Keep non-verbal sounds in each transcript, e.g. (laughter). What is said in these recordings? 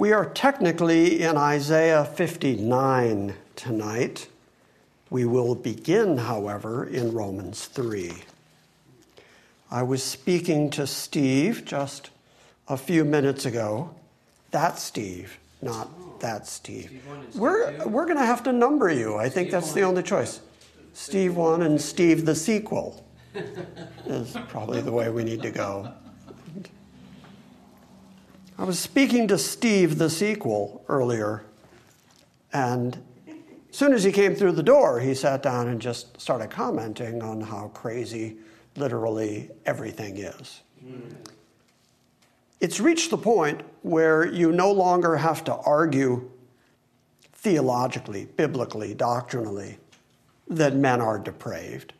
We are technically in Isaiah 59 tonight. We will begin, however, in Romans 3. I was speaking to Steve just a few minutes ago. That Steve, not that Steve. We're, we're going to have to number you. I think that's the only choice. Steve 1 and Steve the sequel (laughs) is probably the way we need to go. I was speaking to Steve, the sequel, earlier, and as soon as he came through the door, he sat down and just started commenting on how crazy literally everything is. Mm. It's reached the point where you no longer have to argue theologically, biblically, doctrinally that men are depraved.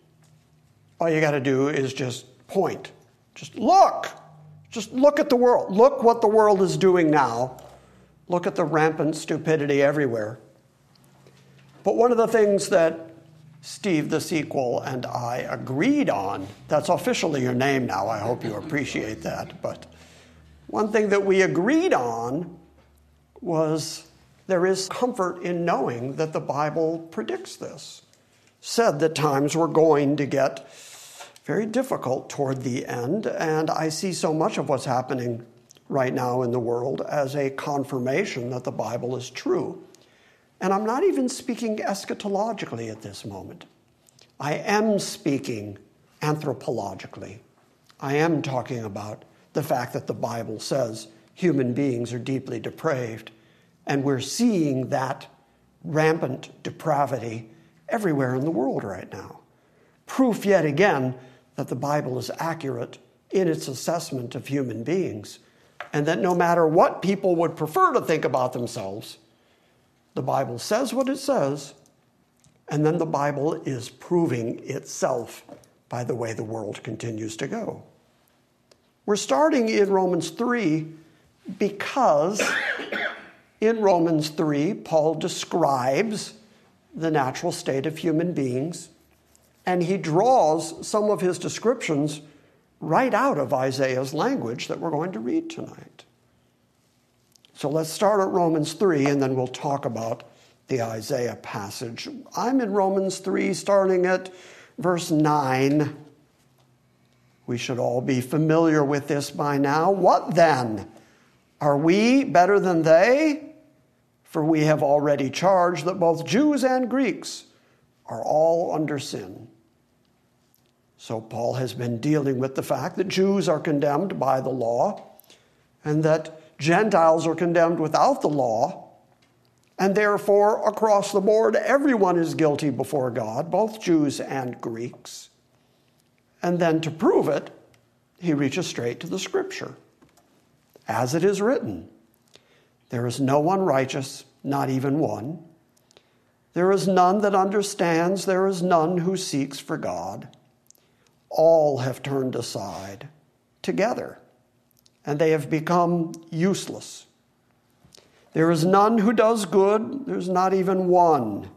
All you got to do is just point. Just look. Just look at the world. Look what the world is doing now. Look at the rampant stupidity everywhere. But one of the things that Steve the sequel and I agreed on, that's officially your name now, I hope you appreciate that. But one thing that we agreed on was there is comfort in knowing that the Bible predicts this, said that times were going to get very difficult toward the end. And I see so much of what's happening right now in the world as a confirmation that the Bible is true. And I'm not even speaking eschatologically at this moment. I am speaking anthropologically. I am talking about the fact that the Bible says human beings are deeply depraved, and we're seeing that rampant depravity everywhere in the world right now. Proof yet again that the Bible is accurate in its assessment of human beings, and that no matter what people would prefer to think about themselves, the Bible says what it says, and then the Bible is proving itself by the way the world continues to go. We're starting in Romans 3 because (coughs) in Romans 3, Paul describes the natural state of human beings and he draws some of his descriptions right out of Isaiah's language that we're going to read tonight. So let's start at Romans 3 and then we'll talk about the Isaiah passage. I'm in Romans 3, starting at verse 9. We should all be familiar with this by now. What then? Are we better than they? For we have already charged that both Jews and Greeks are all under sin. So, Paul has been dealing with the fact that Jews are condemned by the law and that Gentiles are condemned without the law. And therefore, across the board, everyone is guilty before God, both Jews and Greeks. And then to prove it, he reaches straight to the scripture. As it is written, there is no one righteous, not even one. There is none that understands, there is none who seeks for God. All have turned aside together, and they have become useless. There is none who does good, there's not even one.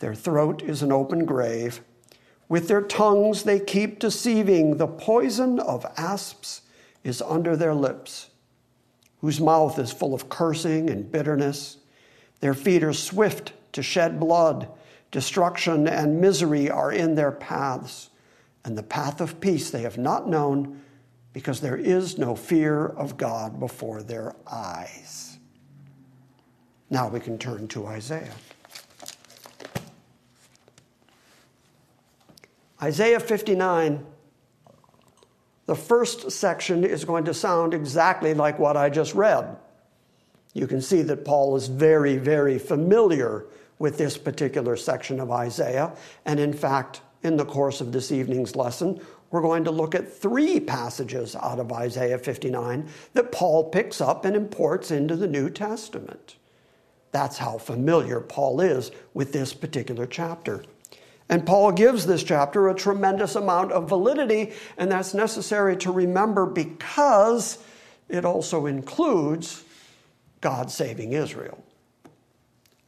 Their throat is an open grave. With their tongues they keep deceiving. The poison of asps is under their lips, whose mouth is full of cursing and bitterness. Their feet are swift to shed blood. Destruction and misery are in their paths, and the path of peace they have not known, because there is no fear of God before their eyes. Now we can turn to Isaiah. Isaiah 59, the first section is going to sound exactly like what I just read. You can see that Paul is very, very familiar with this particular section of Isaiah. And in fact, in the course of this evening's lesson, we're going to look at three passages out of Isaiah 59 that Paul picks up and imports into the New Testament. That's how familiar Paul is with this particular chapter. And Paul gives this chapter a tremendous amount of validity, and that's necessary to remember because it also includes God saving Israel.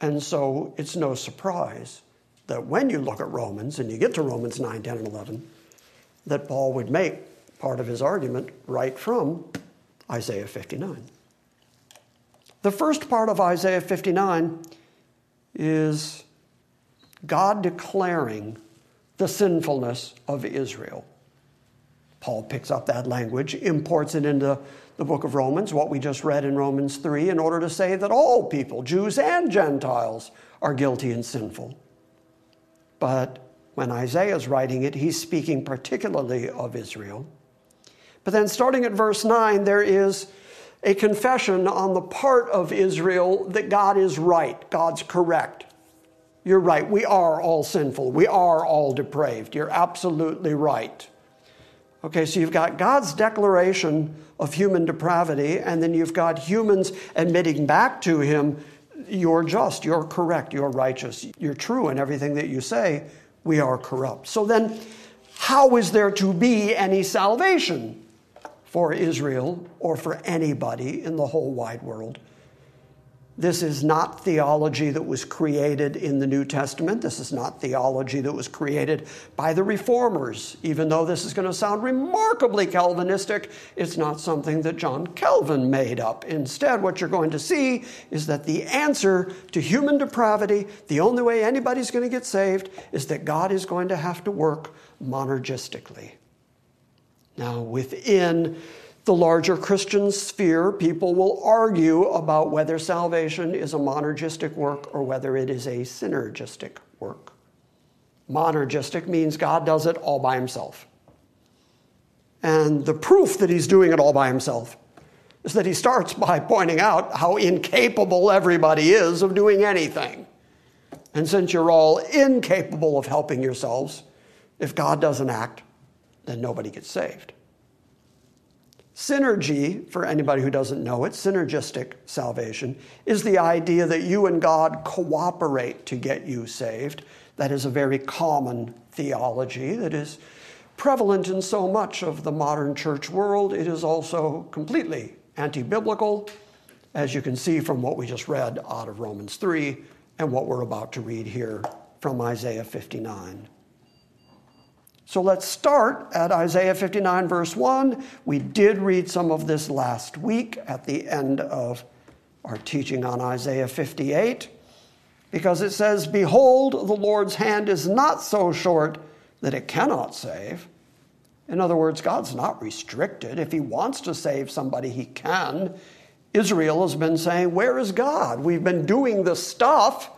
And so it's no surprise that when you look at Romans and you get to Romans 9, 10, and 11, that Paul would make part of his argument right from Isaiah 59. The first part of Isaiah 59 is God declaring the sinfulness of Israel. Paul picks up that language, imports it into the book of Romans, what we just read in Romans 3, in order to say that all people, Jews and Gentiles, are guilty and sinful. But when Isaiah is writing it, he's speaking particularly of Israel. But then, starting at verse 9, there is a confession on the part of Israel that God is right, God's correct. You're right, we are all sinful, we are all depraved. You're absolutely right. Okay, so you've got God's declaration of human depravity, and then you've got humans admitting back to Him, You're just, you're correct, you're righteous, you're true in everything that you say we are corrupt. So then, how is there to be any salvation for Israel or for anybody in the whole wide world? This is not theology that was created in the New Testament. This is not theology that was created by the reformers. Even though this is going to sound remarkably Calvinistic, it's not something that John Calvin made up. Instead, what you're going to see is that the answer to human depravity, the only way anybody's going to get saved, is that God is going to have to work monergistically. Now, within the larger Christian sphere, people will argue about whether salvation is a monergistic work or whether it is a synergistic work. Monergistic means God does it all by himself. And the proof that he's doing it all by himself is that he starts by pointing out how incapable everybody is of doing anything. And since you're all incapable of helping yourselves, if God doesn't act, then nobody gets saved. Synergy, for anybody who doesn't know it, synergistic salvation, is the idea that you and God cooperate to get you saved. That is a very common theology that is prevalent in so much of the modern church world. It is also completely anti biblical, as you can see from what we just read out of Romans 3 and what we're about to read here from Isaiah 59. So let's start at Isaiah 59, verse 1. We did read some of this last week at the end of our teaching on Isaiah 58, because it says, Behold, the Lord's hand is not so short that it cannot save. In other words, God's not restricted. If He wants to save somebody, He can. Israel has been saying, Where is God? We've been doing the stuff,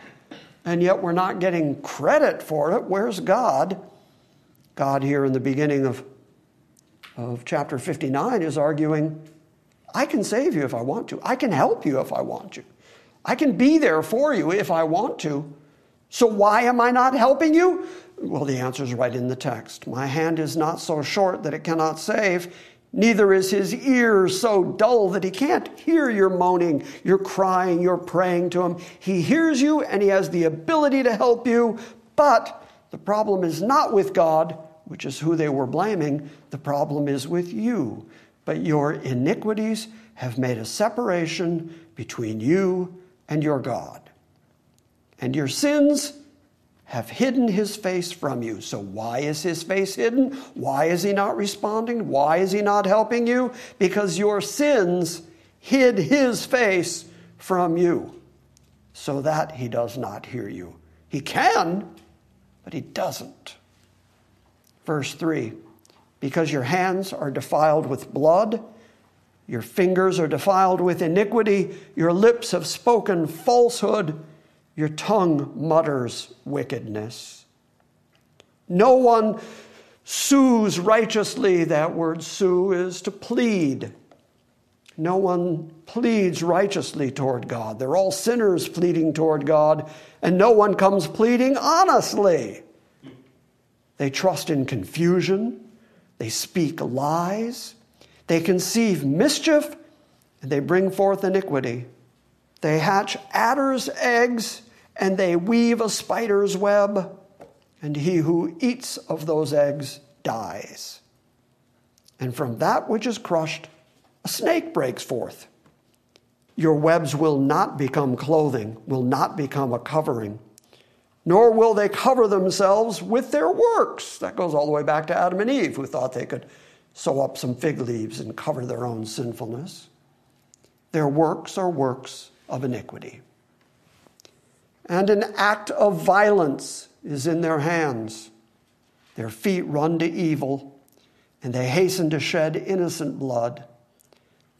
and yet we're not getting credit for it. Where's God? God, here in the beginning of, of chapter 59, is arguing I can save you if I want to, I can help you if I want to, I can be there for you if I want to. So why am I not helping you? Well, the answer is right in the text. My hand is not so short that it cannot save, neither is his ear so dull that he can't hear your moaning, your crying, your praying to him. He hears you and he has the ability to help you, but the problem is not with God, which is who they were blaming. The problem is with you. But your iniquities have made a separation between you and your God. And your sins have hidden his face from you. So, why is his face hidden? Why is he not responding? Why is he not helping you? Because your sins hid his face from you so that he does not hear you. He can, but he doesn't. Verse 3 Because your hands are defiled with blood, your fingers are defiled with iniquity, your lips have spoken falsehood, your tongue mutters wickedness. No one sues righteously. That word sue is to plead. No one pleads righteously toward God. They're all sinners pleading toward God, and no one comes pleading honestly. They trust in confusion. They speak lies. They conceive mischief, and they bring forth iniquity. They hatch adder's eggs, and they weave a spider's web, and he who eats of those eggs dies. And from that which is crushed, a snake breaks forth. Your webs will not become clothing, will not become a covering, nor will they cover themselves with their works. That goes all the way back to Adam and Eve, who thought they could sew up some fig leaves and cover their own sinfulness. Their works are works of iniquity. And an act of violence is in their hands. Their feet run to evil, and they hasten to shed innocent blood.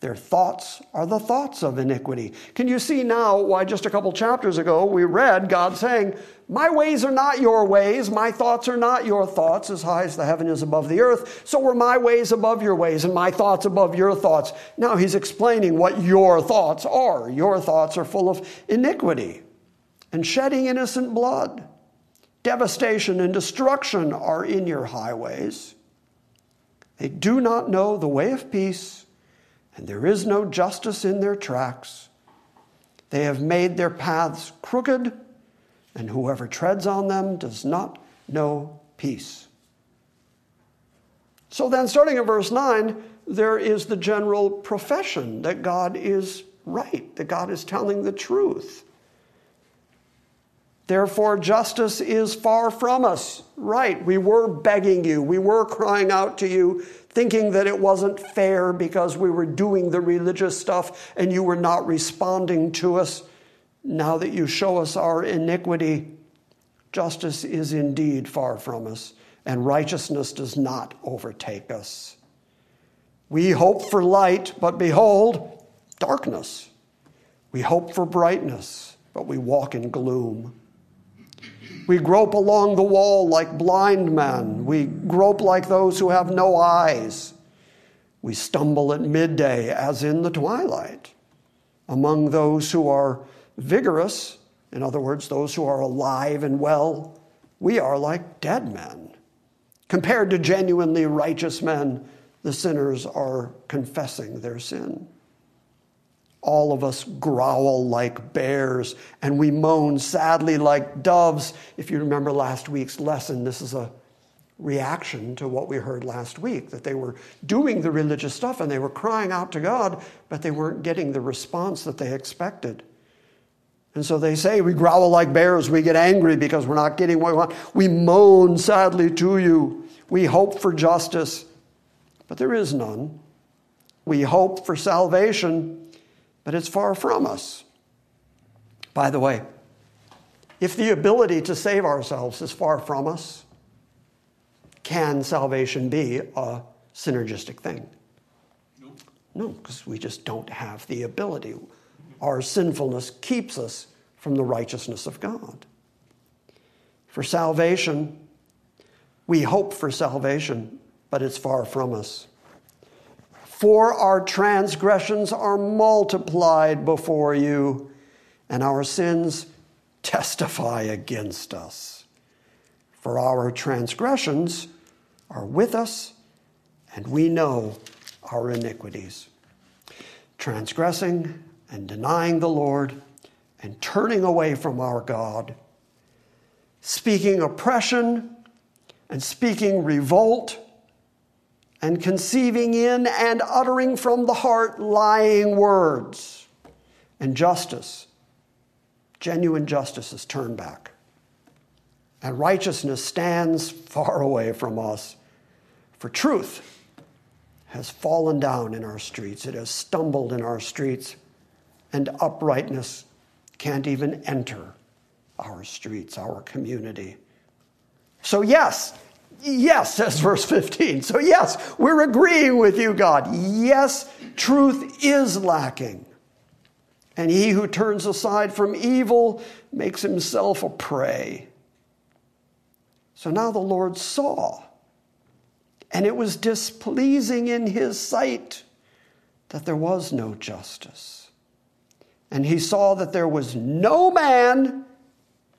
Their thoughts are the thoughts of iniquity. Can you see now why just a couple chapters ago we read God saying, My ways are not your ways, my thoughts are not your thoughts, as high as the heaven is above the earth, so were my ways above your ways and my thoughts above your thoughts. Now he's explaining what your thoughts are. Your thoughts are full of iniquity and shedding innocent blood. Devastation and destruction are in your highways. They do not know the way of peace and there is no justice in their tracks. They have made their paths crooked, and whoever treads on them does not know peace. So then, starting in verse 9, there is the general profession that God is right, that God is telling the truth. Therefore, justice is far from us. Right, we were begging you, we were crying out to you, thinking that it wasn't fair because we were doing the religious stuff and you were not responding to us. Now that you show us our iniquity, justice is indeed far from us, and righteousness does not overtake us. We hope for light, but behold, darkness. We hope for brightness, but we walk in gloom. We grope along the wall like blind men. We grope like those who have no eyes. We stumble at midday as in the twilight. Among those who are vigorous, in other words, those who are alive and well, we are like dead men. Compared to genuinely righteous men, the sinners are confessing their sin all of us growl like bears and we moan sadly like doves. If you remember last week's lesson, this is a reaction to what we heard last week that they were doing the religious stuff and they were crying out to God, but they weren't getting the response that they expected. And so they say, We growl like bears, we get angry because we're not getting what we want. We moan sadly to you. We hope for justice, but there is none. We hope for salvation, but it's far from us. By the way, if the ability to save ourselves is far from us, can salvation be a synergistic thing? No, because we just don't have the ability. Our sinfulness keeps us from the righteousness of God. For salvation, we hope for salvation, but it's far from us. For our transgressions are multiplied before you, and our sins testify against us. For our transgressions are with us, and we know our iniquities. Transgressing and denying the Lord and turning away from our God, speaking oppression and speaking revolt and conceiving in and uttering from the heart lying words. And justice, genuine justice, is turned back. And righteousness stands far away from us. For truth has fallen down in our streets, it has stumbled in our streets, and uprightness can't even enter our streets, our community. So, yes, Yes, says verse 15. So, yes, we're agreeing with you, God. Yes, truth is lacking. And he who turns aside from evil makes himself a prey. So now the Lord saw, and it was displeasing in his sight that there was no justice. And he saw that there was no man,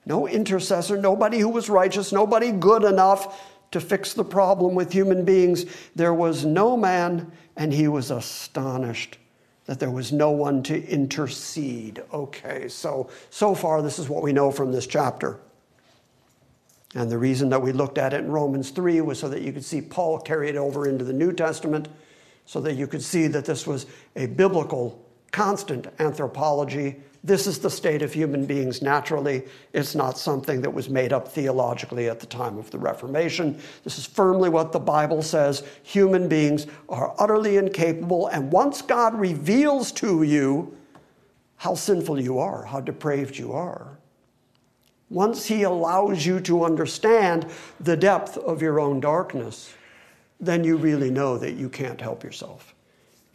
no intercessor, nobody who was righteous, nobody good enough to fix the problem with human beings, there was no man, and he was astonished that there was no one to intercede. Okay, so so far this is what we know from this chapter. And the reason that we looked at it in Romans 3 was so that you could see Paul carry it over into the New Testament, so that you could see that this was a biblical, constant anthropology this is the state of human beings naturally. It's not something that was made up theologically at the time of the Reformation. This is firmly what the Bible says. Human beings are utterly incapable, and once God reveals to you how sinful you are, how depraved you are, once He allows you to understand the depth of your own darkness, then you really know that you can't help yourself.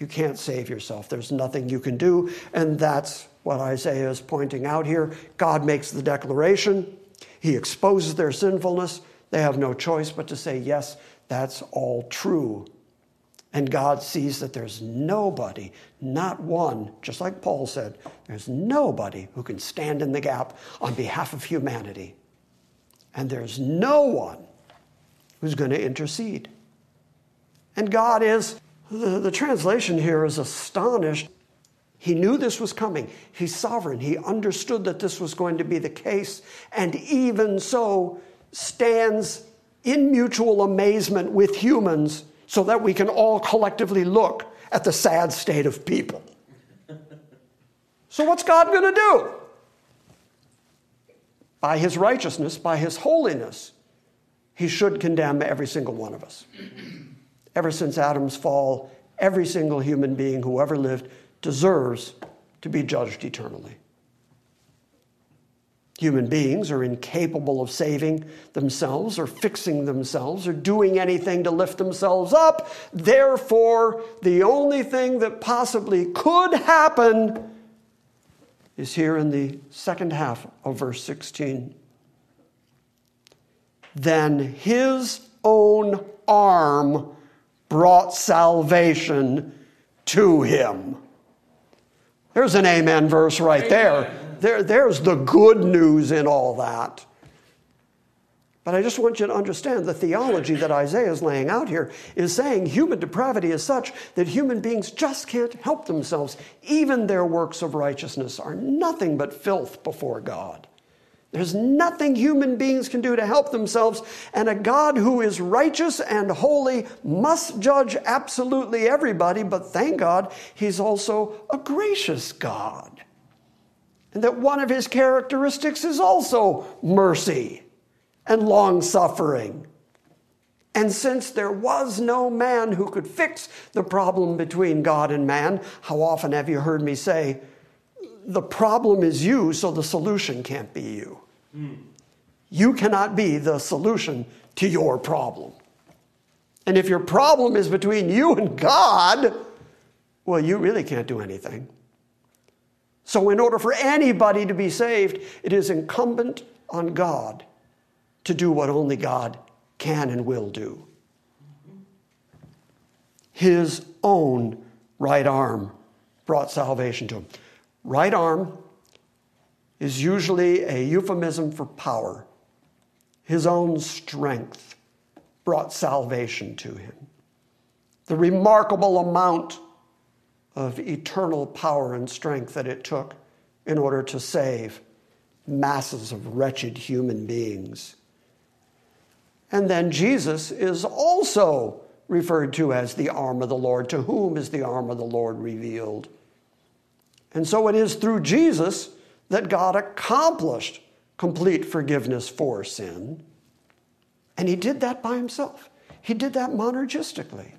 You can't save yourself. There's nothing you can do, and that's what Isaiah is pointing out here. God makes the declaration, He exposes their sinfulness. They have no choice but to say, Yes, that's all true. And God sees that there's nobody, not one, just like Paul said, there's nobody who can stand in the gap on behalf of humanity. And there's no one who's going to intercede. And God is, the, the translation here is astonished he knew this was coming. He's sovereign. He understood that this was going to be the case, and even so stands in mutual amazement with humans so that we can all collectively look at the sad state of people. So, what's God going to do? By his righteousness, by his holiness, he should condemn every single one of us. Ever since Adam's fall, every single human being who ever lived deserves to be judged eternally. Human beings are incapable of saving themselves or fixing themselves or doing anything to lift themselves up. Therefore, the only thing that possibly could happen is here in the second half of verse 16. Then his own arm brought salvation to him. There's an amen verse right there. there. There's the good news in all that. But I just want you to understand the theology that Isaiah is laying out here is saying human depravity is such that human beings just can't help themselves. Even their works of righteousness are nothing but filth before God. There's nothing human beings can do to help themselves, and a God who is righteous and holy must judge absolutely everybody, but thank God, He's also a gracious God. And that one of His characteristics is also mercy and long suffering. And since there was no man who could fix the problem between God and man, how often have you heard me say, the problem is you, so the solution can't be you. You cannot be the solution to your problem. And if your problem is between you and God, well, you really can't do anything. So, in order for anybody to be saved, it is incumbent on God to do what only God can and will do. His own right arm brought salvation to him. Right arm is usually a euphemism for power. His own strength brought salvation to him. The remarkable amount of eternal power and strength that it took in order to save masses of wretched human beings. And then Jesus is also referred to as the arm of the Lord. To whom is the arm of the Lord revealed? And so it is through Jesus that God accomplished complete forgiveness for sin. And he did that by himself. He did that monergistically.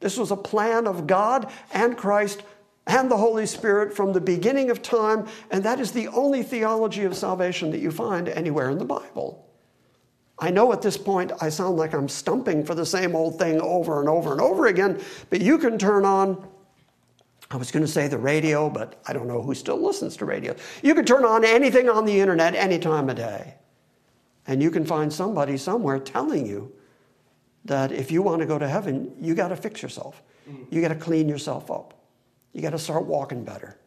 This was a plan of God and Christ and the Holy Spirit from the beginning of time, and that is the only theology of salvation that you find anywhere in the Bible. I know at this point I sound like I'm stumping for the same old thing over and over and over again, but you can turn on I was going to say the radio, but I don't know who still listens to radio. You can turn on anything on the internet any time of day, and you can find somebody somewhere telling you that if you want to go to heaven, you got to fix yourself. Mm. You got to clean yourself up. You got to start walking better.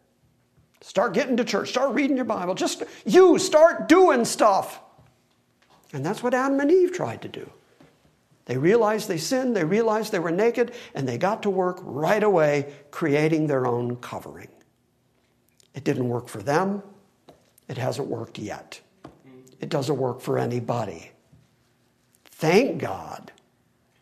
Start getting to church. Start reading your Bible. Just you start doing stuff. And that's what Adam and Eve tried to do. They realized they sinned, they realized they were naked, and they got to work right away creating their own covering. It didn't work for them, it hasn't worked yet. It doesn't work for anybody. Thank God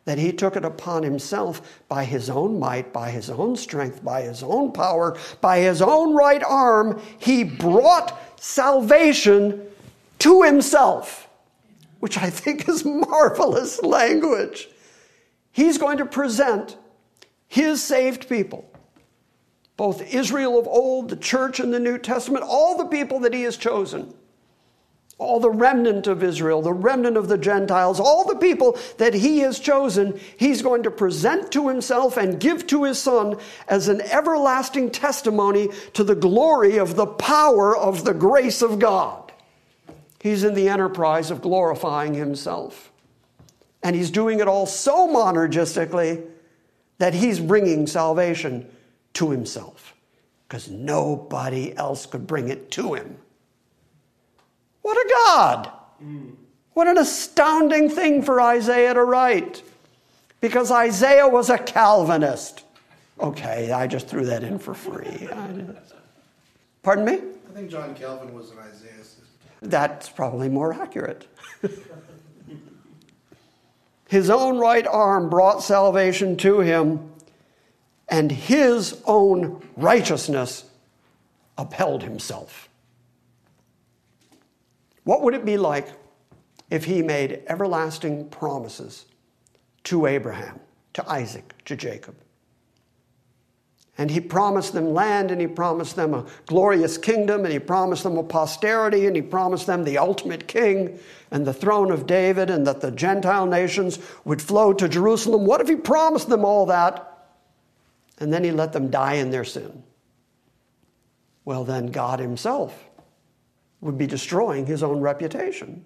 that he took it upon himself by his own might, by his own strength, by his own power, by his own right arm. He brought salvation to himself, which I think is (laughs) marvelous language. He's going to present his saved people, both Israel of old, the church in the New Testament, all the people that he has chosen all the remnant of Israel, the remnant of the Gentiles, all the people that he has chosen, he's going to present to himself and give to his son as an everlasting testimony to the glory of the power of the grace of God. He's in the enterprise of glorifying himself. And he's doing it all so monergistically that he's bringing salvation to himself because nobody else could bring it to him. What a God! What an astounding thing for Isaiah to write. Because Isaiah was a Calvinist. Okay, I just threw that in for free. Pardon me? I think John Calvin was an Isaiahist. That's probably more accurate. his own right arm brought salvation to him, and his own righteousness upheld himself. What would it be like if he made everlasting promises to Abraham, to Isaac, to Jacob? And he promised them land, and he promised them a glorious kingdom, and he promised them a posterity, and he promised them the ultimate king and the throne of David, and that the Gentile nations would flow to Jerusalem. What if he promised them all that, and then he let them die in their sin? Well, then God himself would be destroying his own reputation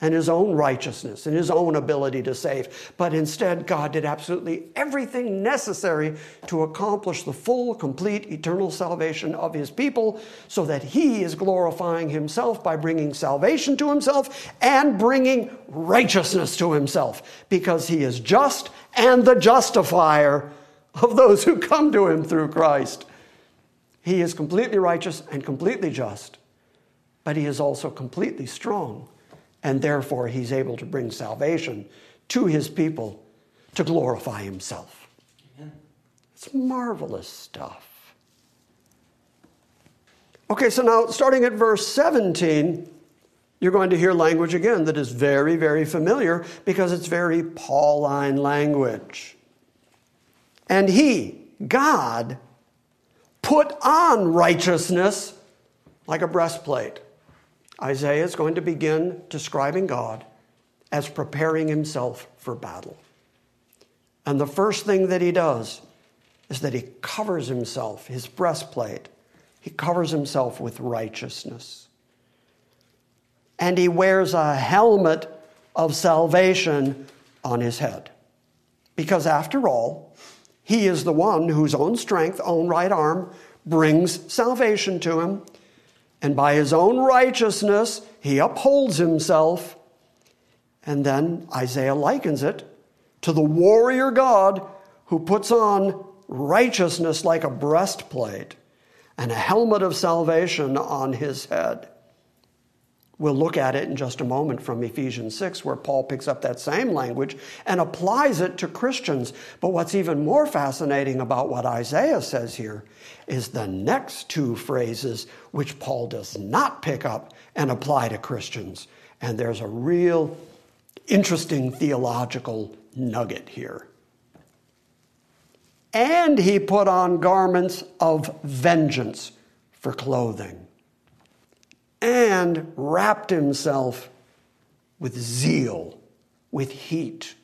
and his own righteousness and his own ability to save. But instead, God did absolutely everything necessary to accomplish the full, complete, eternal salvation of his people so that he is glorifying himself by bringing salvation to himself and bringing righteousness to himself because he is just and the justifier of those who come to him through Christ. He is completely righteous and completely just but he is also completely strong, and therefore he's able to bring salvation to his people to glorify himself. Amen. It's marvelous stuff. Okay, so now starting at verse 17, you're going to hear language again that is very, very familiar because it's very Pauline language. And he, God, put on righteousness like a breastplate. Isaiah is going to begin describing God as preparing himself for battle. And the first thing that he does is that he covers himself, his breastplate, he covers himself with righteousness. And he wears a helmet of salvation on his head. Because after all, he is the one whose own strength, own right arm, brings salvation to him and by his own righteousness, he upholds himself. And then Isaiah likens it to the warrior God who puts on righteousness like a breastplate and a helmet of salvation on his head. We'll look at it in just a moment from Ephesians 6, where Paul picks up that same language and applies it to Christians. But what's even more fascinating about what Isaiah says here is the next two phrases, which Paul does not pick up and apply to Christians. And there's a real interesting theological nugget here. And he put on garments of vengeance for clothing and wrapped himself with zeal, with heat,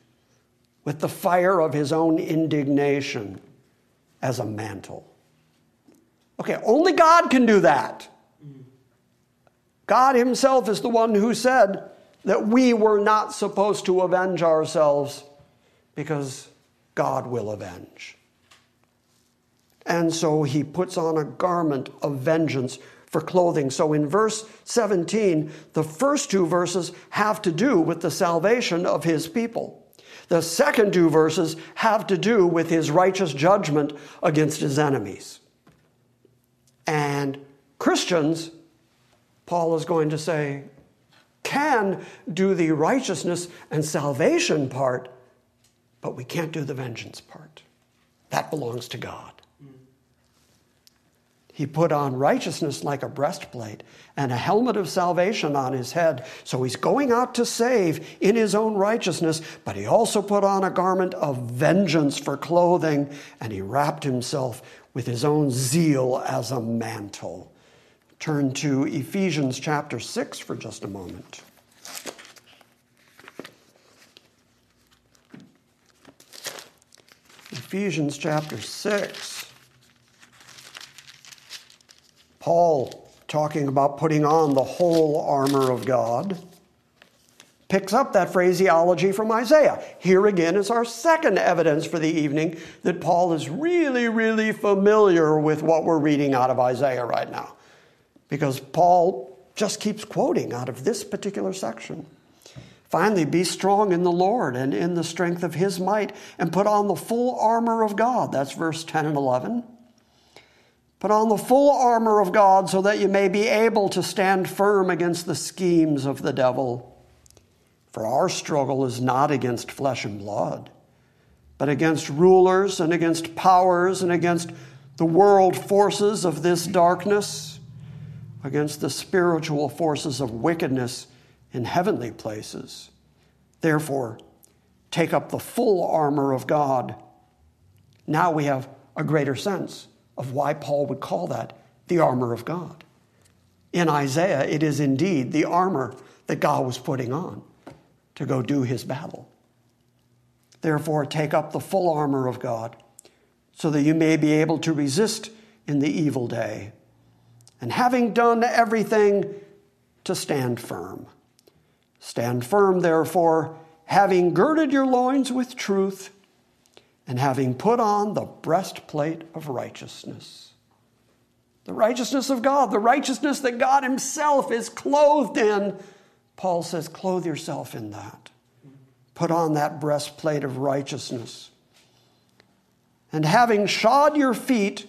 with the fire of his own indignation as a mantle. Okay, only God can do that. God Himself is the one who said that we were not supposed to avenge ourselves because God will avenge. And so He puts on a garment of vengeance for clothing. So in verse 17, the first two verses have to do with the salvation of his people. The second two verses have to do with his righteous judgment against his enemies. And Christians, Paul is going to say, can do the righteousness and salvation part, but we can't do the vengeance part. That belongs to God. He put on righteousness like a breastplate and a helmet of salvation on his head. So he's going out to save in his own righteousness, but he also put on a garment of vengeance for clothing, and he wrapped himself with his own zeal as a mantle. Turn to Ephesians chapter 6 for just a moment. Ephesians chapter 6. Paul, talking about putting on the whole armor of God, picks up that phraseology from Isaiah. Here again is our second evidence for the evening that Paul is really, really familiar with what we're reading out of Isaiah right now. Because Paul just keeps quoting out of this particular section. Finally, be strong in the Lord and in the strength of his might, and put on the full armor of God. That's verse 10 and 11. Put on the full armor of God so that you may be able to stand firm against the schemes of the devil. For our struggle is not against flesh and blood, but against rulers and against powers and against the world forces of this darkness, against the spiritual forces of wickedness in heavenly places. Therefore, take up the full armor of God. Now we have a greater sense of why Paul would call that the armor of God. In Isaiah, it is indeed the armor that God was putting on to go do his battle. Therefore, take up the full armor of God so that you may be able to resist in the evil day. And having done everything, to stand firm. Stand firm, therefore, having girded your loins with truth and having put on the breastplate of righteousness. The righteousness of God, the righteousness that God Himself is clothed in. Paul says, clothe yourself in that. Put on that breastplate of righteousness. And having shod your feet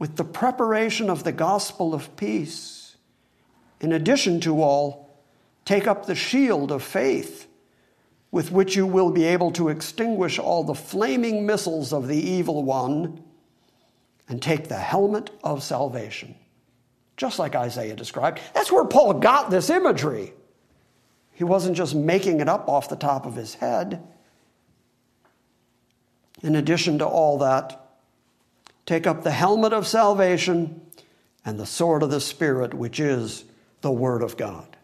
with the preparation of the gospel of peace, in addition to all, take up the shield of faith with which you will be able to extinguish all the flaming missiles of the evil one, and take the helmet of salvation. Just like Isaiah described. That's where Paul got this imagery. He wasn't just making it up off the top of his head. In addition to all that, take up the helmet of salvation and the sword of the Spirit, which is the Word of God.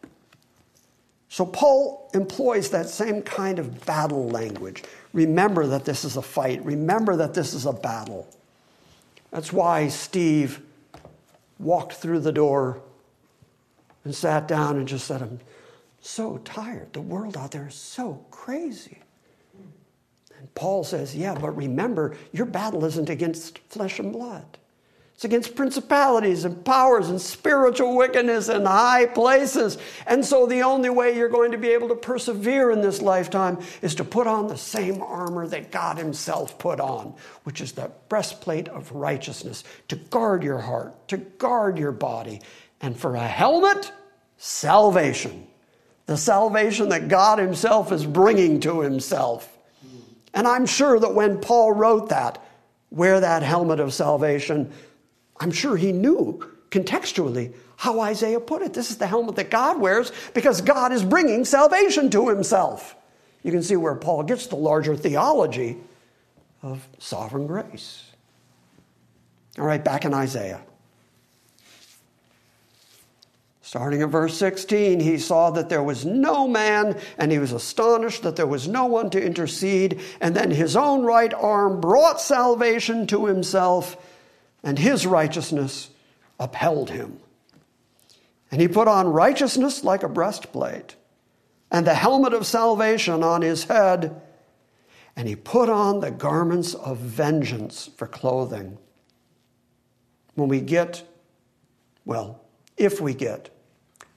So Paul employs that same kind of battle language. Remember that this is a fight, remember that this is a battle. That's why Steve walked through the door and sat down and just said, I'm so tired. The world out there is so crazy. And Paul says, Yeah, but remember, your battle isn't against flesh and blood. It's against principalities and powers and spiritual wickedness in high places. And so the only way you're going to be able to persevere in this lifetime is to put on the same armor that God Himself put on, which is the breastplate of righteousness, to guard your heart, to guard your body. And for a helmet, salvation. The salvation that God Himself is bringing to Himself. And I'm sure that when Paul wrote that, wear that helmet of salvation, I'm sure he knew contextually how Isaiah put it. This is the helmet that God wears because God is bringing salvation to himself. You can see where Paul gets the larger theology of sovereign grace. All right, back in Isaiah. Starting in verse 16, he saw that there was no man, and he was astonished that there was no one to intercede. And then his own right arm brought salvation to himself and his righteousness upheld him. And he put on righteousness like a breastplate, and the helmet of salvation on his head, and he put on the garments of vengeance for clothing. When we get, well, if we get,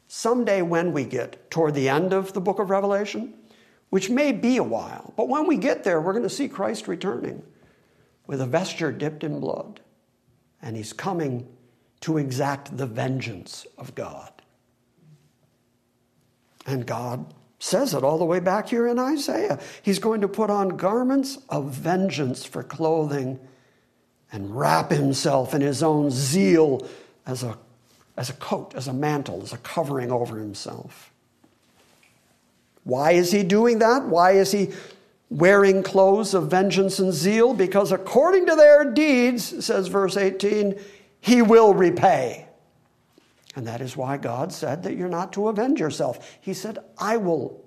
someday when we get toward the end of the book of Revelation, which may be a while. But when we get there, we're going to see Christ returning with a vesture dipped in blood. And he's coming to exact the vengeance of God. And God says it all the way back here in Isaiah. He's going to put on garments of vengeance for clothing and wrap himself in his own zeal as a, as a coat, as a mantle, as a covering over himself. Why is he doing that? Why is he wearing clothes of vengeance and zeal? Because according to their deeds, says verse 18, he will repay. And that is why God said that you're not to avenge yourself. He said, I will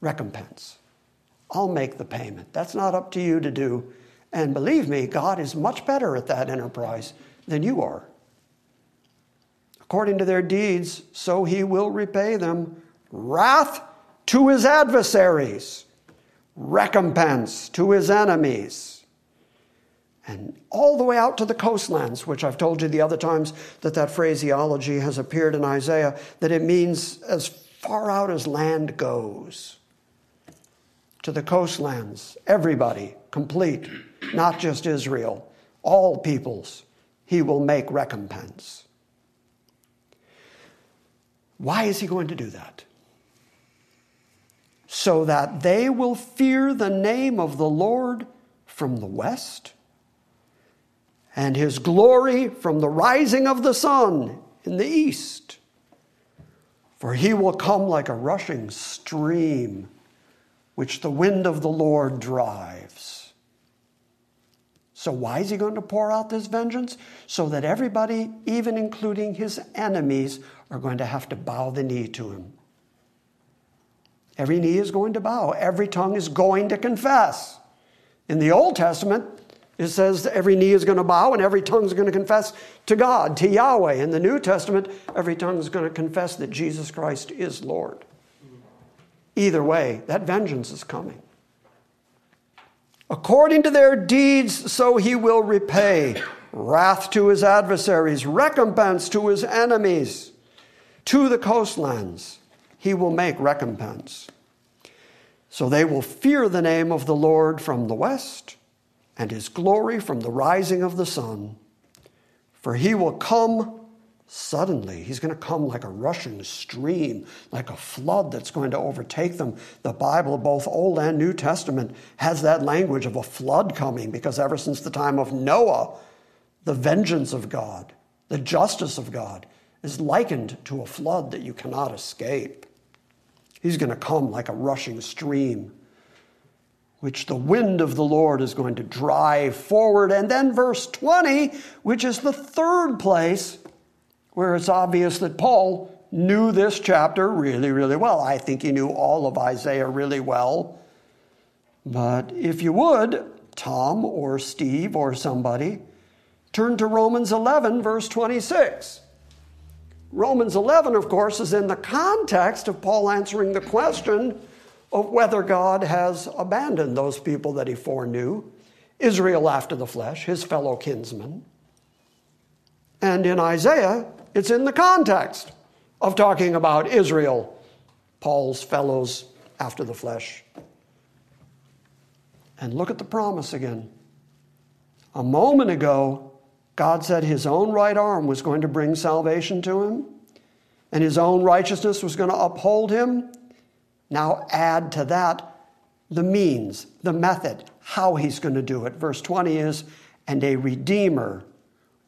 recompense. I'll make the payment. That's not up to you to do. And believe me, God is much better at that enterprise than you are. According to their deeds, so he will repay them wrath to his adversaries, recompense to his enemies and all the way out to the coastlands, which I've told you the other times that that phraseology has appeared in Isaiah, that it means as far out as land goes. To the coastlands, everybody, complete, not just Israel, all peoples, he will make recompense. Why is he going to do that? So that they will fear the name of the Lord from the west and his glory from the rising of the sun in the east. For he will come like a rushing stream, which the wind of the Lord drives. So, why is he going to pour out this vengeance? So that everybody, even including his enemies, are going to have to bow the knee to him. Every knee is going to bow, every tongue is going to confess. In the Old Testament, it says every knee is going to bow and every tongue is going to confess to God, to Yahweh. In the New Testament, every tongue is going to confess that Jesus Christ is Lord. Either way, that vengeance is coming. According to their deeds, so he will repay wrath to his adversaries, recompense to his enemies. To the coastlands, he will make recompense. So they will fear the name of the Lord from the west and his glory from the rising of the sun. For he will come suddenly. He's going to come like a rushing stream, like a flood that's going to overtake them. The Bible, both Old and New Testament, has that language of a flood coming because ever since the time of Noah, the vengeance of God, the justice of God, is likened to a flood that you cannot escape. He's going to come like a rushing stream which the wind of the Lord is going to drive forward. And then verse 20, which is the third place where it's obvious that Paul knew this chapter really, really well. I think he knew all of Isaiah really well. But if you would, Tom or Steve or somebody, turn to Romans 11, verse 26. Romans 11, of course, is in the context of Paul answering the question of whether God has abandoned those people that he foreknew, Israel after the flesh, his fellow kinsmen. And in Isaiah, it's in the context of talking about Israel, Paul's fellows after the flesh. And look at the promise again. A moment ago, God said his own right arm was going to bring salvation to him, and his own righteousness was going to uphold him now add to that the means, the method, how he's going to do it. Verse 20 is, and a redeemer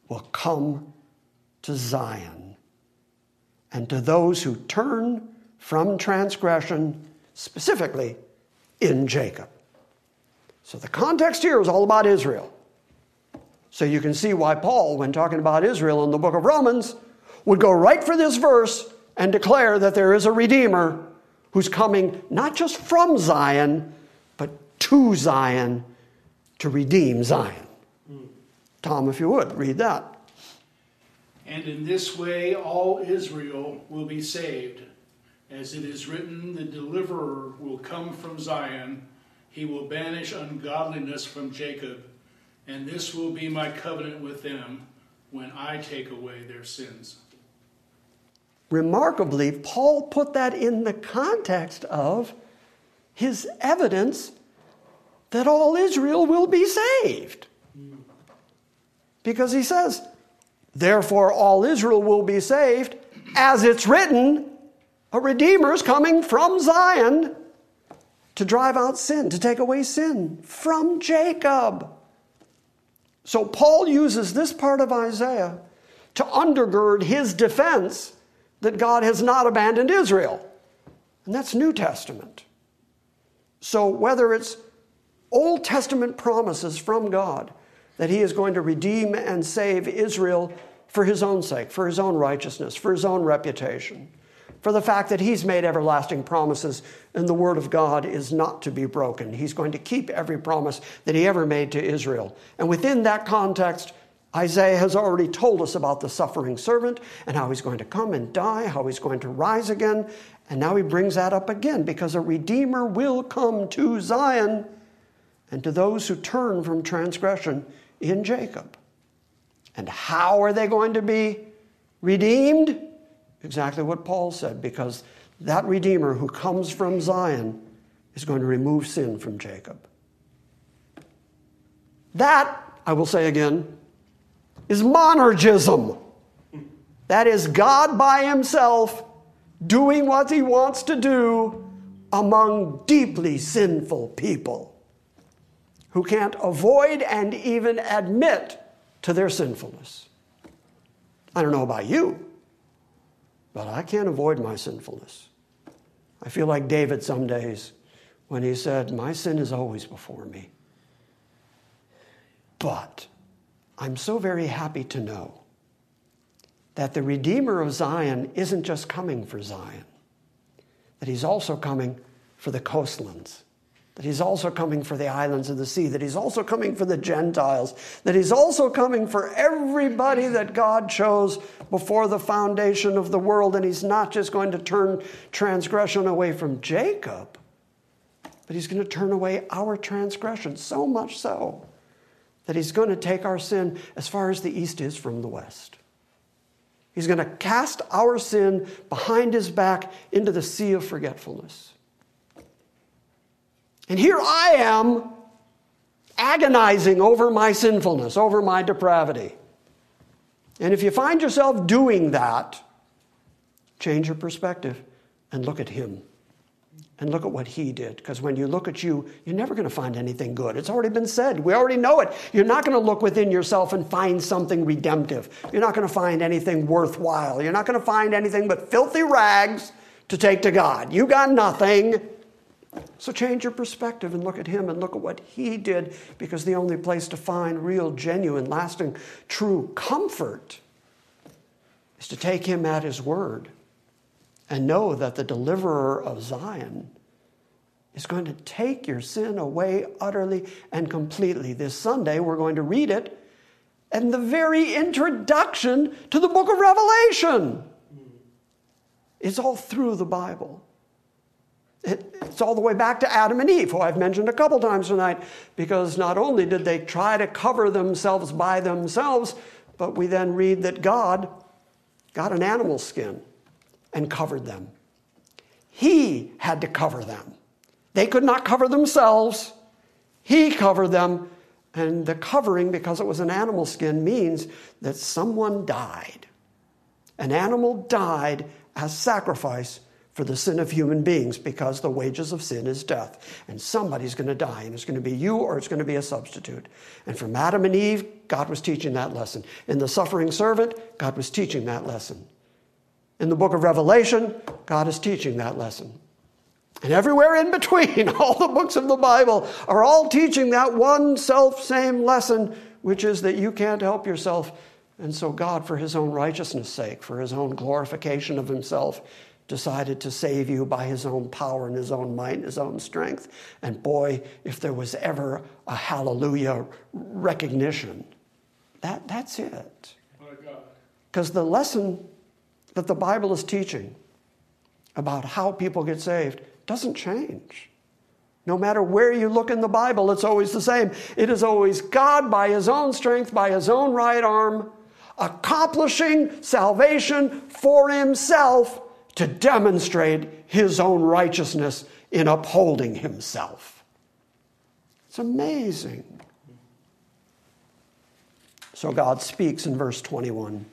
will come to Zion. And to those who turn from transgression, specifically in Jacob. So the context here is all about Israel. So you can see why Paul, when talking about Israel in the book of Romans, would go right for this verse and declare that there is a Redeemer who's coming not just from Zion, but to Zion to redeem Zion. Tom, if you would, read that. And in this way all Israel will be saved. As it is written, the deliverer will come from Zion. He will banish ungodliness from Jacob. And this will be my covenant with them when I take away their sins. Remarkably, Paul put that in the context of his evidence that all Israel will be saved. Because he says, Therefore, all Israel will be saved, as it's written, a Redeemer is coming from Zion to drive out sin, to take away sin from Jacob. So Paul uses this part of Isaiah to undergird his defense that God has not abandoned Israel. And that's New Testament. So whether it's Old Testament promises from God that he is going to redeem and save Israel for his own sake, for his own righteousness, for his own reputation, for the fact that he's made everlasting promises and the word of God is not to be broken. He's going to keep every promise that he ever made to Israel. And within that context, Isaiah has already told us about the suffering servant and how he's going to come and die, how he's going to rise again. And now he brings that up again because a redeemer will come to Zion and to those who turn from transgression in Jacob. And how are they going to be redeemed? Exactly what Paul said, because that Redeemer who comes from Zion is going to remove sin from Jacob. That, I will say again, is monergism. That is God by himself doing what he wants to do among deeply sinful people who can't avoid and even admit to their sinfulness. I don't know about you, but I can't avoid my sinfulness. I feel like David some days when he said, My sin is always before me. But I'm so very happy to know that the Redeemer of Zion isn't just coming for Zion, that he's also coming for the coastlands that he's also coming for the islands of the sea, that he's also coming for the Gentiles, that he's also coming for everybody that God chose before the foundation of the world, and he's not just going to turn transgression away from Jacob, but he's going to turn away our transgression, so much so that he's going to take our sin as far as the east is from the west. He's going to cast our sin behind his back into the sea of forgetfulness. And here I am agonizing over my sinfulness, over my depravity. And if you find yourself doing that, change your perspective and look at Him. And look at what He did. Because when you look at you, you're never going to find anything good. It's already been said. We already know it. You're not going to look within yourself and find something redemptive. You're not going to find anything worthwhile. You're not going to find anything but filthy rags to take to God. You got nothing. So change your perspective and look at him and look at what he did because the only place to find real, genuine, lasting, true comfort is to take him at his word and know that the deliverer of Zion is going to take your sin away utterly and completely. This Sunday, we're going to read it and the very introduction to the book of Revelation. It's all through the Bible. It's all the way back to Adam and Eve, who I've mentioned a couple times tonight, because not only did they try to cover themselves by themselves, but we then read that God got an animal skin and covered them. He had to cover them. They could not cover themselves. He covered them. And the covering, because it was an animal skin, means that someone died. An animal died as sacrifice for the sin of human beings because the wages of sin is death. And somebody's going to die, and it's going to be you or it's going to be a substitute. And from Adam and Eve, God was teaching that lesson. In the suffering servant, God was teaching that lesson. In the book of Revelation, God is teaching that lesson. And everywhere in between, (laughs) all the books of the Bible are all teaching that one self same lesson, which is that you can't help yourself. And so, God, for his own righteousness' sake, for his own glorification of himself, decided to save you by his own power and his own might and his own strength. And boy, if there was ever a hallelujah recognition, that, that's it. Because the lesson that the Bible is teaching about how people get saved doesn't change. No matter where you look in the Bible, it's always the same. It is always God by his own strength, by his own right arm, accomplishing salvation for himself to demonstrate his own righteousness in upholding himself. It's amazing. So God speaks in verse 21.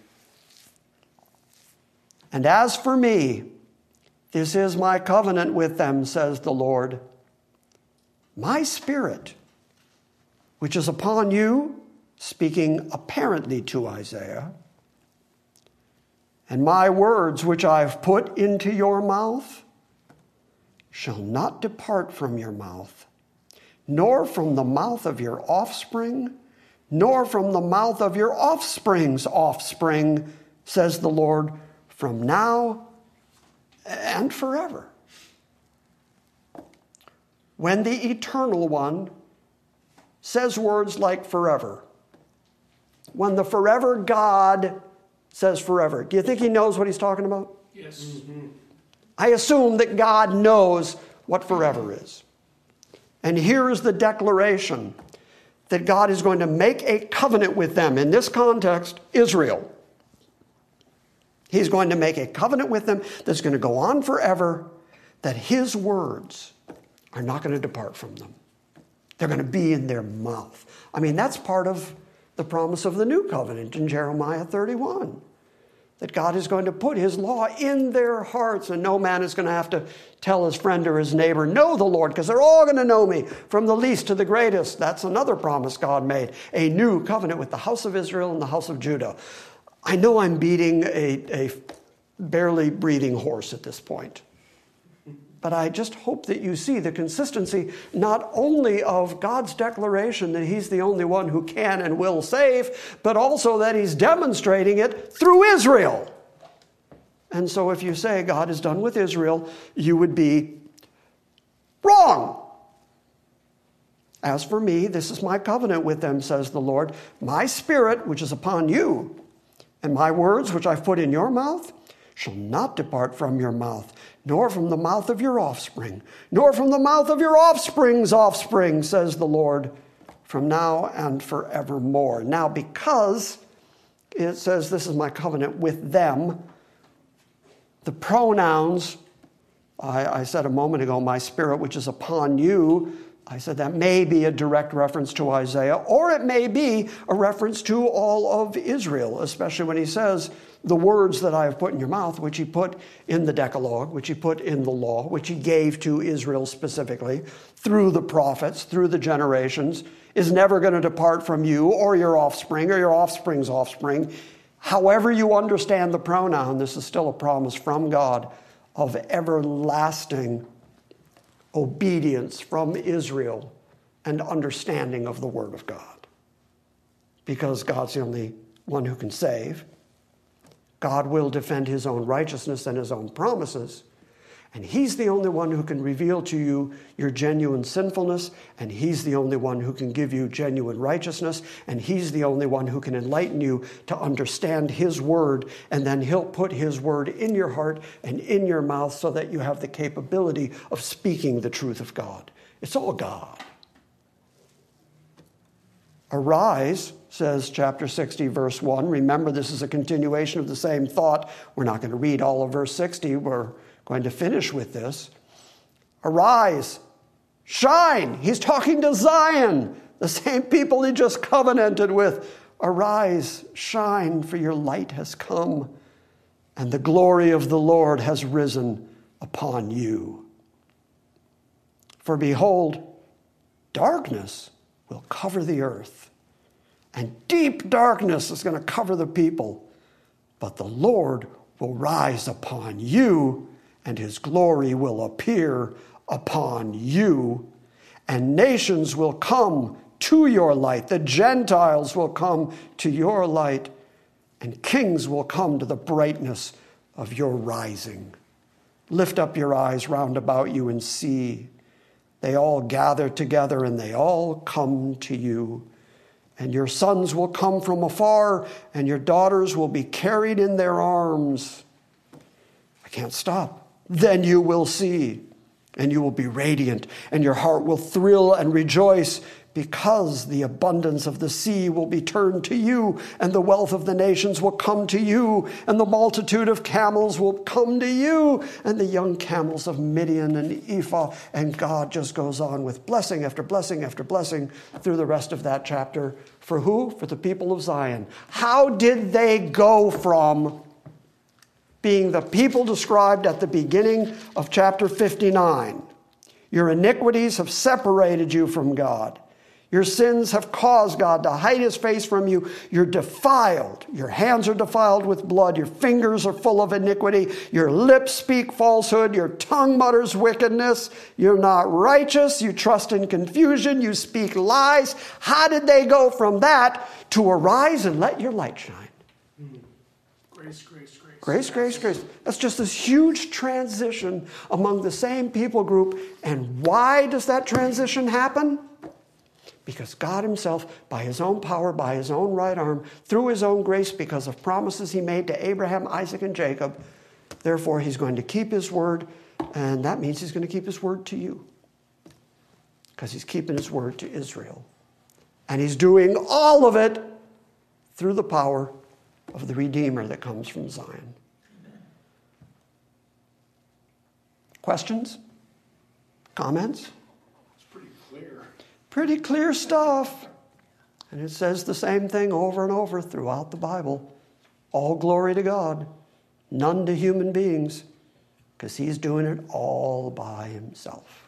And as for me, this is my covenant with them, says the Lord. My spirit, which is upon you, speaking apparently to Isaiah, and my words which I've put into your mouth shall not depart from your mouth, nor from the mouth of your offspring, nor from the mouth of your offspring's offspring, says the Lord, from now and forever. When the Eternal One says words like forever, when the forever God says forever, do you think he knows what he's talking about? Yes. Mm-hmm. I assume that God knows what forever is. And here is the declaration that God is going to make a covenant with them. In this context, Israel. He's going to make a covenant with them that's going to go on forever, that his words are not going to depart from them. They're going to be in their mouth. I mean, that's part of the promise of the new covenant in Jeremiah 31 that God is going to put his law in their hearts, and no man is going to have to tell his friend or his neighbor, Know the Lord, because they're all going to know me, from the least to the greatest. That's another promise God made a new covenant with the house of Israel and the house of Judah. I know I'm beating a, a barely breathing horse at this point. But I just hope that you see the consistency not only of God's declaration that He's the only one who can and will save, but also that He's demonstrating it through Israel. And so if you say God is done with Israel, you would be wrong. As for me, this is my covenant with them, says the Lord. My spirit, which is upon you, and my words, which I've put in your mouth, shall not depart from your mouth, nor from the mouth of your offspring, nor from the mouth of your offspring's offspring, says the Lord, from now and forevermore. Now, because it says, This is my covenant with them, the pronouns, I, I said a moment ago, my spirit which is upon you, I said that may be a direct reference to Isaiah, or it may be a reference to all of Israel, especially when he says, The words that I have put in your mouth, which he put in the Decalogue, which he put in the law, which he gave to Israel specifically through the prophets, through the generations, is never going to depart from you or your offspring or your offspring's offspring. However, you understand the pronoun, this is still a promise from God of everlasting obedience from Israel and understanding of the Word of God. Because God's the only one who can save. God will defend his own righteousness and his own promises. And He's the only one who can reveal to you your genuine sinfulness, and He's the only one who can give you genuine righteousness, and He's the only one who can enlighten you to understand His Word, and then He'll put His Word in your heart and in your mouth so that you have the capability of speaking the truth of God. It's all God. Arise, says chapter 60, verse 1. Remember, this is a continuation of the same thought. We're not going to read all of verse 60. We're going to finish with this. Arise, shine. He's talking to Zion, the same people he just covenanted with. Arise, shine, for your light has come, and the glory of the Lord has risen upon you. For behold, darkness will cover the earth, and deep darkness is going to cover the people, but the Lord will rise upon you and his glory will appear upon you, and nations will come to your light. The Gentiles will come to your light, and kings will come to the brightness of your rising. Lift up your eyes round about you and see. They all gather together and they all come to you. And your sons will come from afar, and your daughters will be carried in their arms. I can't stop then you will see, and you will be radiant, and your heart will thrill and rejoice because the abundance of the sea will be turned to you, and the wealth of the nations will come to you, and the multitude of camels will come to you, and the young camels of Midian and Ephah. And God just goes on with blessing after blessing after blessing through the rest of that chapter. For who? For the people of Zion. How did they go from being the people described at the beginning of chapter 59? Your iniquities have separated you from God. Your sins have caused God to hide his face from you. You're defiled. Your hands are defiled with blood. Your fingers are full of iniquity. Your lips speak falsehood. Your tongue mutters wickedness. You're not righteous. You trust in confusion. You speak lies. How did they go from that to arise and let your light shine? Grace, grace, grace. Grace, grace, grace. That's just this huge transition among the same people group. And why does that transition happen? Because God Himself, by His own power, by His own right arm, through His own grace, because of promises He made to Abraham, Isaac, and Jacob, therefore He's going to keep His word, and that means He's going to keep His word to you. Because He's keeping His word to Israel. And He's doing all of it through the power of the Redeemer that comes from Zion. Questions? Comments? It's pretty clear. Pretty clear stuff. And it says the same thing over and over throughout the Bible. All glory to God, none to human beings, because He's doing it all by Himself.